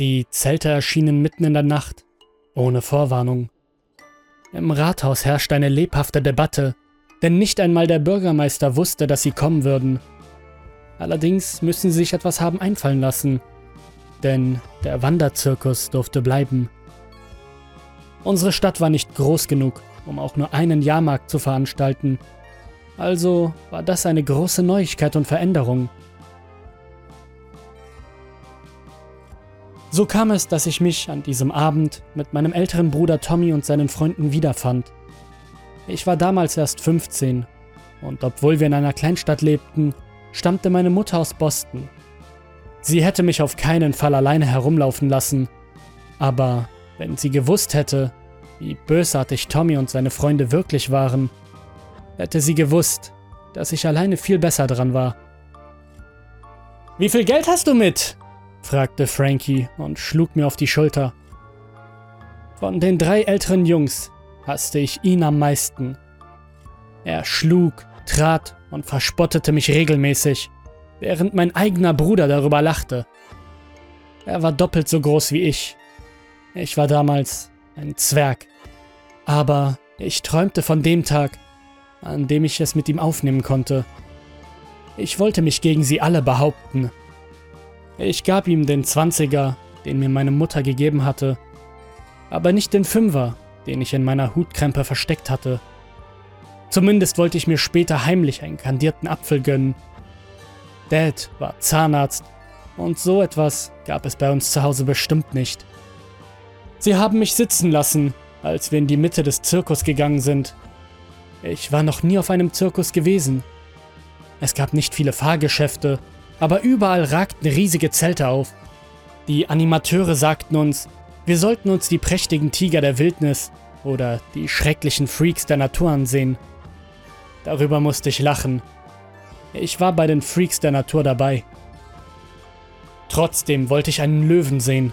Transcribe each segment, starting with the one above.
Die Zelte erschienen mitten in der Nacht, ohne Vorwarnung. Im Rathaus herrschte eine lebhafte Debatte, denn nicht einmal der Bürgermeister wusste, dass sie kommen würden. Allerdings müssen sie sich etwas haben einfallen lassen, denn der Wanderzirkus durfte bleiben. Unsere Stadt war nicht groß genug, um auch nur einen Jahrmarkt zu veranstalten, also war das eine große Neuigkeit und Veränderung. So kam es, dass ich mich an diesem Abend mit meinem älteren Bruder Tommy und seinen Freunden wiederfand. Ich war damals erst 15 und obwohl wir in einer Kleinstadt lebten, stammte meine Mutter aus Boston. Sie hätte mich auf keinen Fall alleine herumlaufen lassen, aber wenn sie gewusst hätte, wie bösartig Tommy und seine Freunde wirklich waren, hätte sie gewusst, dass ich alleine viel besser dran war. Wie viel Geld hast du mit? Fragte Frankie und schlug mir auf die Schulter. Von den drei älteren Jungs hasste ich ihn am meisten. Er schlug, trat und verspottete mich regelmäßig, während mein eigener Bruder darüber lachte. Er war doppelt so groß wie ich. Ich war damals ein Zwerg. Aber ich träumte von dem Tag, an dem ich es mit ihm aufnehmen konnte. Ich wollte mich gegen sie alle behaupten. Ich gab ihm den Zwanziger, den mir meine Mutter gegeben hatte, aber nicht den Fünfer, den ich in meiner Hutkrempe versteckt hatte. Zumindest wollte ich mir später heimlich einen kandierten Apfel gönnen. Dad war Zahnarzt und so etwas gab es bei uns zu Hause bestimmt nicht. Sie haben mich sitzen lassen, als wir in die Mitte des Zirkus gegangen sind. Ich war noch nie auf einem Zirkus gewesen. Es gab nicht viele Fahrgeschäfte, aber überall ragten riesige Zelte auf. Die Animateure sagten uns, wir sollten uns die prächtigen Tiger der Wildnis oder die schrecklichen Freaks der Natur ansehen. Darüber musste ich lachen. Ich war bei den Freaks der Natur dabei. Trotzdem wollte ich einen Löwen sehen.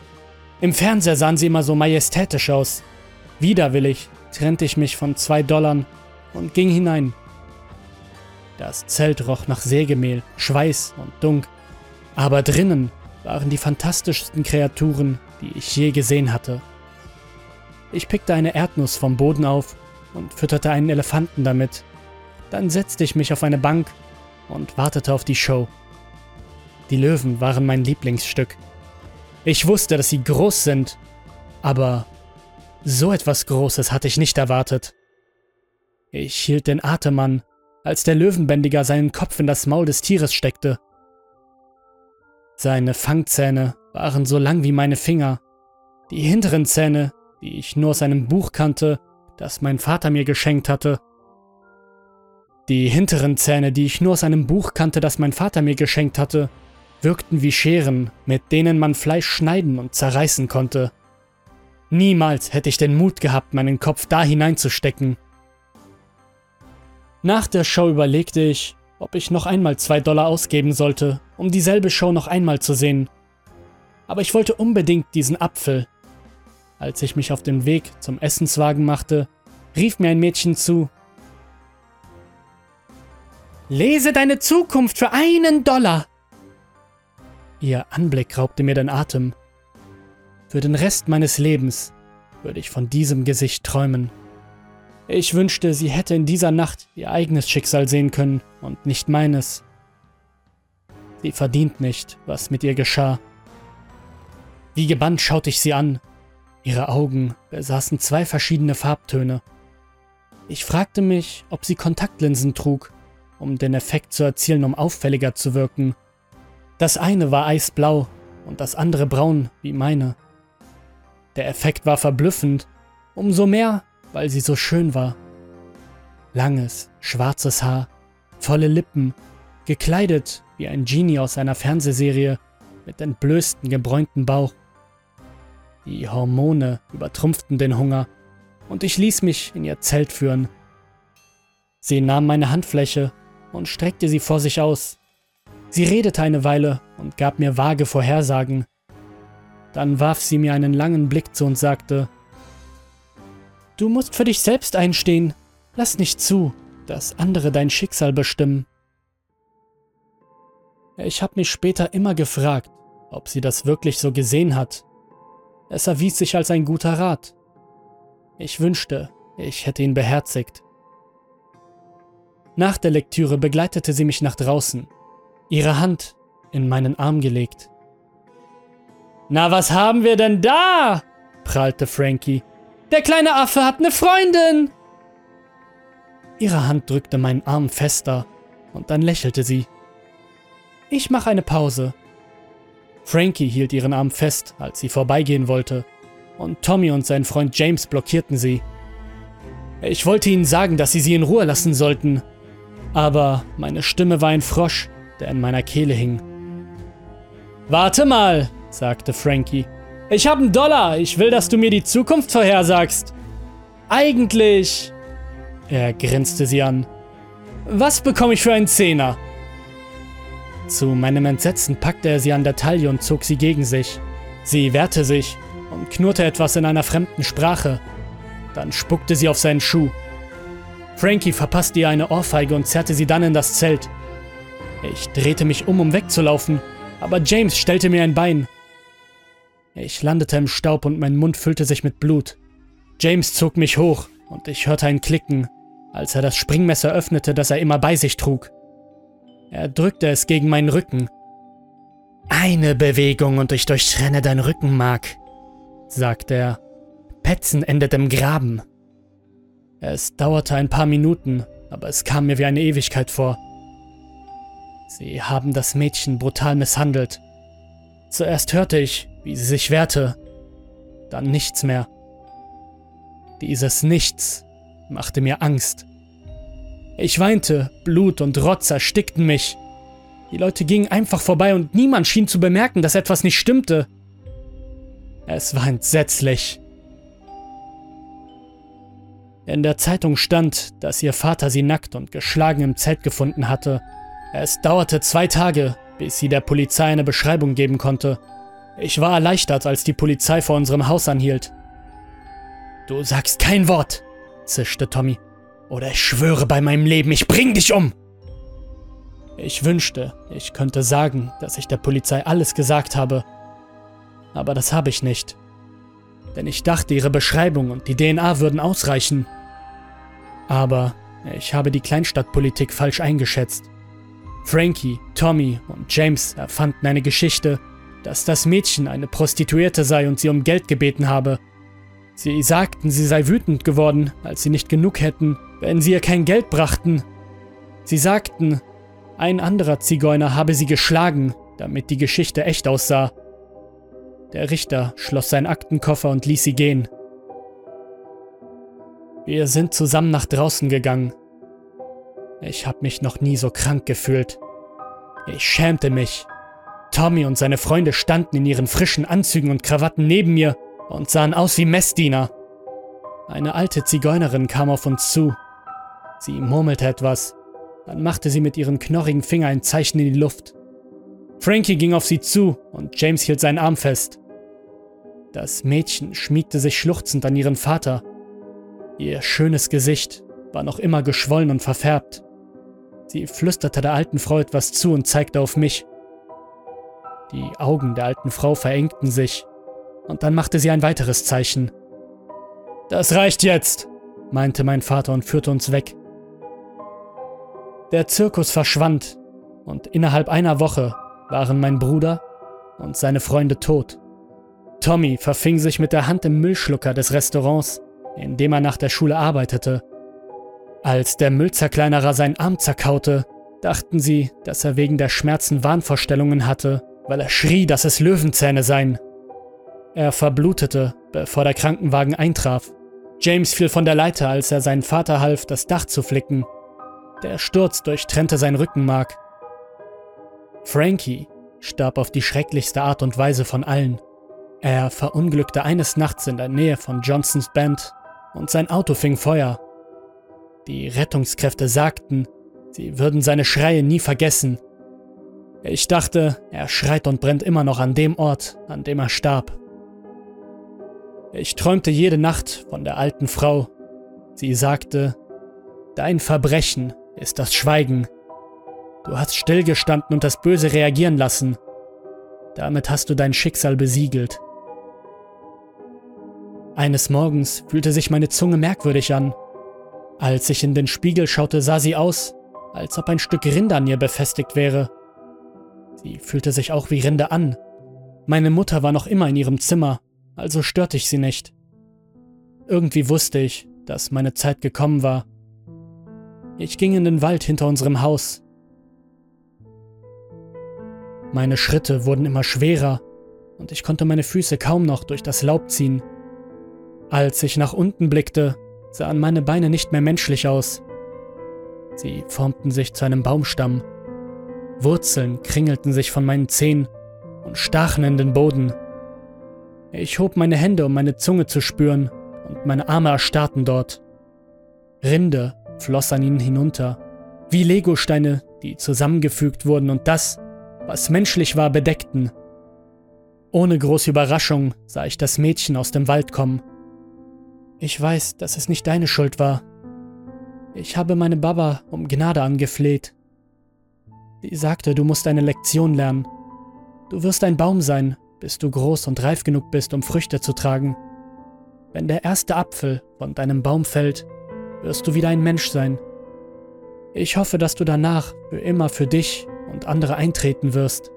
Im Fernseher sahen sie immer so majestätisch aus. Widerwillig trennte ich mich von zwei Dollar und ging hinein. Das Zelt roch nach Sägemehl, Schweiß und Dunk, aber drinnen waren die fantastischsten Kreaturen, die ich je gesehen hatte. Ich pickte eine Erdnuss vom Boden auf und fütterte einen Elefanten damit. Dann setzte ich mich auf eine Bank und wartete auf die Show. Die Löwen waren mein Lieblingsstück. Ich wusste, dass sie groß sind, aber so etwas Großes hatte ich nicht erwartet. Ich hielt den Atem an, als der Löwenbändiger seinen Kopf in das Maul des Tieres steckte. Seine Fangzähne waren so lang wie meine Finger. Die hinteren Zähne, die ich nur aus einem Buch kannte, das mein Vater mir geschenkt hatte. Die hinteren Zähne, die ich nur aus einem Buch kannte, das mein Vater mir geschenkt hatte, wirkten wie Scheren, mit denen man Fleisch schneiden und zerreißen konnte. Niemals hätte ich den Mut gehabt, meinen Kopf da hineinzustecken. Nach der Show überlegte ich, ob ich noch einmal zwei Dollar ausgeben sollte, um dieselbe Show noch einmal zu sehen. Aber ich wollte unbedingt diesen Apfel. Als ich mich auf den Weg zum Essenswagen machte, rief mir ein Mädchen zu. Lese deine Zukunft für einen Dollar! Ihr Anblick raubte mir den Atem. Für den Rest meines Lebens würde ich von diesem Gesicht träumen. Ich wünschte, sie hätte in dieser Nacht ihr eigenes Schicksal sehen können und nicht meines. Sie verdient nicht, was mit ihr geschah. Wie gebannt schaute ich sie an. Ihre Augen besaßen zwei verschiedene Farbtöne. Ich fragte mich, ob sie Kontaktlinsen trug, um den Effekt zu erzielen, um auffälliger zu wirken. Das eine war eisblau und das andere braun wie meine. Der Effekt war verblüffend, umso mehr, weil sie so schön war. Langes, schwarzes Haar, volle Lippen, gekleidet wie ein Genie aus einer Fernsehserie mit entblößten, gebräunten Bauch. Die Hormone übertrumpften den Hunger und ich ließ mich in ihr Zelt führen. Sie nahm meine Handfläche und streckte sie vor sich aus. Sie redete eine Weile und gab mir vage Vorhersagen, dann warf sie mir einen langen Blick zu und sagte, Du musst für dich selbst einstehen. Lass nicht zu, dass andere dein Schicksal bestimmen. Ich habe mich später immer gefragt, ob sie das wirklich so gesehen hat Es erwies sich als ein guter Rat. Ich wünschte, ich hätte ihn beherzigt. Nach der Lektüre begleitete sie mich nach draußen, ihre Hand in meinen Arm gelegt. Na, was haben wir denn da? prahlte Frankie. Der kleine Affe hat eine Freundin! Ihre Hand drückte meinen Arm fester und dann lächelte sie. Ich mache eine Pause. Frankie hielt ihren Arm fest, als sie vorbeigehen wollte, und Tommy und sein Freund James blockierten sie. Ich wollte ihnen sagen, dass sie sie in Ruhe lassen sollten, aber meine Stimme war ein Frosch, der in meiner Kehle hing. Warte mal, sagte Frankie. Ich habe einen Dollar. Ich will, dass du mir die Zukunft vorhersagst. Eigentlich. Er grinste sie an. Was bekomme ich für einen Zehner? Zu meinem Entsetzen packte er sie an der Taille und zog sie gegen sich. Sie wehrte sich und knurrte etwas in einer fremden Sprache. Dann spuckte sie auf seinen Schuh. Frankie verpasste ihr eine Ohrfeige und zerrte sie dann in das Zelt. Ich drehte mich um, um wegzulaufen, aber James stellte mir ein Bein. Ich landete im Staub und mein Mund füllte sich mit Blut. James zog mich hoch und ich hörte ein Klicken, als er das Springmesser öffnete, das er immer bei sich trug. Er drückte es gegen meinen Rücken. Eine Bewegung und ich durchtrenne dein Rückenmark, sagte er. Petzen endet im Graben. Es dauerte ein paar Minuten, aber es kam mir wie eine Ewigkeit vor. Sie haben das Mädchen brutal misshandelt. Zuerst hörte ich, wie sie sich wehrte, dann nichts mehr. Dieses Nichts machte mir Angst. Ich weinte, Blut und Rotz erstickten mich. Die Leute gingen einfach vorbei und niemand schien zu bemerken, dass etwas nicht stimmte. Es war entsetzlich. In der Zeitung stand, dass ihr Vater sie nackt und geschlagen im Zelt gefunden hatte. Es dauerte zwei Tage, bis sie der Polizei eine Beschreibung geben konnte. Ich war erleichtert, als die Polizei vor unserem Haus anhielt. Du sagst kein Wort, zischte Tommy. Oder ich schwöre bei meinem Leben, ich bring dich um! Ich wünschte, ich könnte sagen, dass ich der Polizei alles gesagt habe. Aber das habe ich nicht. Denn ich dachte, ihre Beschreibung und die DNA würden ausreichen. Aber ich habe die Kleinstadtpolitik falsch eingeschätzt. Frankie, Tommy und James erfanden eine Geschichte, dass das Mädchen eine Prostituierte sei und sie um Geld gebeten habe. Sie sagten, sie sei wütend geworden, als sie nicht genug hätten, wenn sie ihr kein Geld brachten. Sie sagten, ein anderer Zigeuner habe sie geschlagen, damit die Geschichte echt aussah. Der Richter schloss seinen Aktenkoffer und ließ sie gehen. Wir sind zusammen nach draußen gegangen. Ich habe mich noch nie so krank gefühlt. Ich schämte mich. Tommy und seine Freunde standen in ihren frischen Anzügen und Krawatten neben mir und sahen aus wie Messdiener. Eine alte Zigeunerin kam auf uns zu. Sie murmelte etwas, dann machte sie mit ihren knorrigen Fingern ein Zeichen in die Luft. Frankie ging auf sie zu und James hielt seinen Arm fest. Das Mädchen schmiegte sich schluchzend an ihren Vater. Ihr schönes Gesicht war noch immer geschwollen und verfärbt. Sie flüsterte der alten Frau etwas zu und zeigte auf mich. Die Augen der alten Frau verengten sich, und dann machte sie ein weiteres Zeichen. Das reicht jetzt, meinte mein Vater und führte uns weg. Der Zirkus verschwand, und innerhalb einer Woche waren mein Bruder und seine Freunde tot. Tommy verfing sich mit der Hand im Müllschlucker des Restaurants, in dem er nach der Schule arbeitete. Als der Müllzerkleinerer seinen Arm zerkaute, dachten sie, dass er wegen der Schmerzen Wahnvorstellungen hatte weil er schrie, dass es Löwenzähne seien. Er verblutete, bevor der Krankenwagen eintraf. James fiel von der Leiter, als er seinen Vater half, das Dach zu flicken. Der Sturz durchtrennte sein Rückenmark. Frankie starb auf die schrecklichste Art und Weise von allen. Er verunglückte eines Nachts in der Nähe von Johnsons Band und sein Auto fing Feuer. Die Rettungskräfte sagten, sie würden seine Schreie nie vergessen ich dachte, er schreit und brennt immer noch an dem Ort, an dem er starb. Ich träumte jede Nacht von der alten Frau. Sie sagte, Dein Verbrechen ist das Schweigen. Du hast stillgestanden und das Böse reagieren lassen. Damit hast du dein Schicksal besiegelt. Eines Morgens fühlte sich meine Zunge merkwürdig an. Als ich in den Spiegel schaute, sah sie aus, als ob ein Stück Rinde an ihr befestigt wäre. Sie fühlte sich auch wie Rinde an. Meine Mutter war noch immer in ihrem Zimmer, also störte ich sie nicht. Irgendwie wusste ich, dass meine Zeit gekommen war. Ich ging in den Wald hinter unserem Haus. Meine Schritte wurden immer schwerer und ich konnte meine Füße kaum noch durch das Laub ziehen. Als ich nach unten blickte, sahen meine Beine nicht mehr menschlich aus. Sie formten sich zu einem Baumstamm. Wurzeln kringelten sich von meinen Zehen und stachen in den Boden. Ich hob meine Hände, um meine Zunge zu spüren, und meine Arme erstarrten dort. Rinde floss an ihnen hinunter, wie Legosteine, die zusammengefügt wurden und das, was menschlich war, bedeckten. Ohne große Überraschung sah ich das Mädchen aus dem Wald kommen. Ich weiß, dass es nicht deine Schuld war. Ich habe meine Baba um Gnade angefleht. Sie sagte, du musst eine Lektion lernen. Du wirst ein Baum sein, bis du groß und reif genug bist, um Früchte zu tragen. Wenn der erste Apfel von deinem Baum fällt, wirst du wieder ein Mensch sein. Ich hoffe, dass du danach für immer für dich und andere eintreten wirst.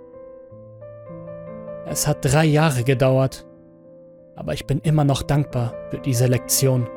Es hat drei Jahre gedauert, aber ich bin immer noch dankbar für diese Lektion.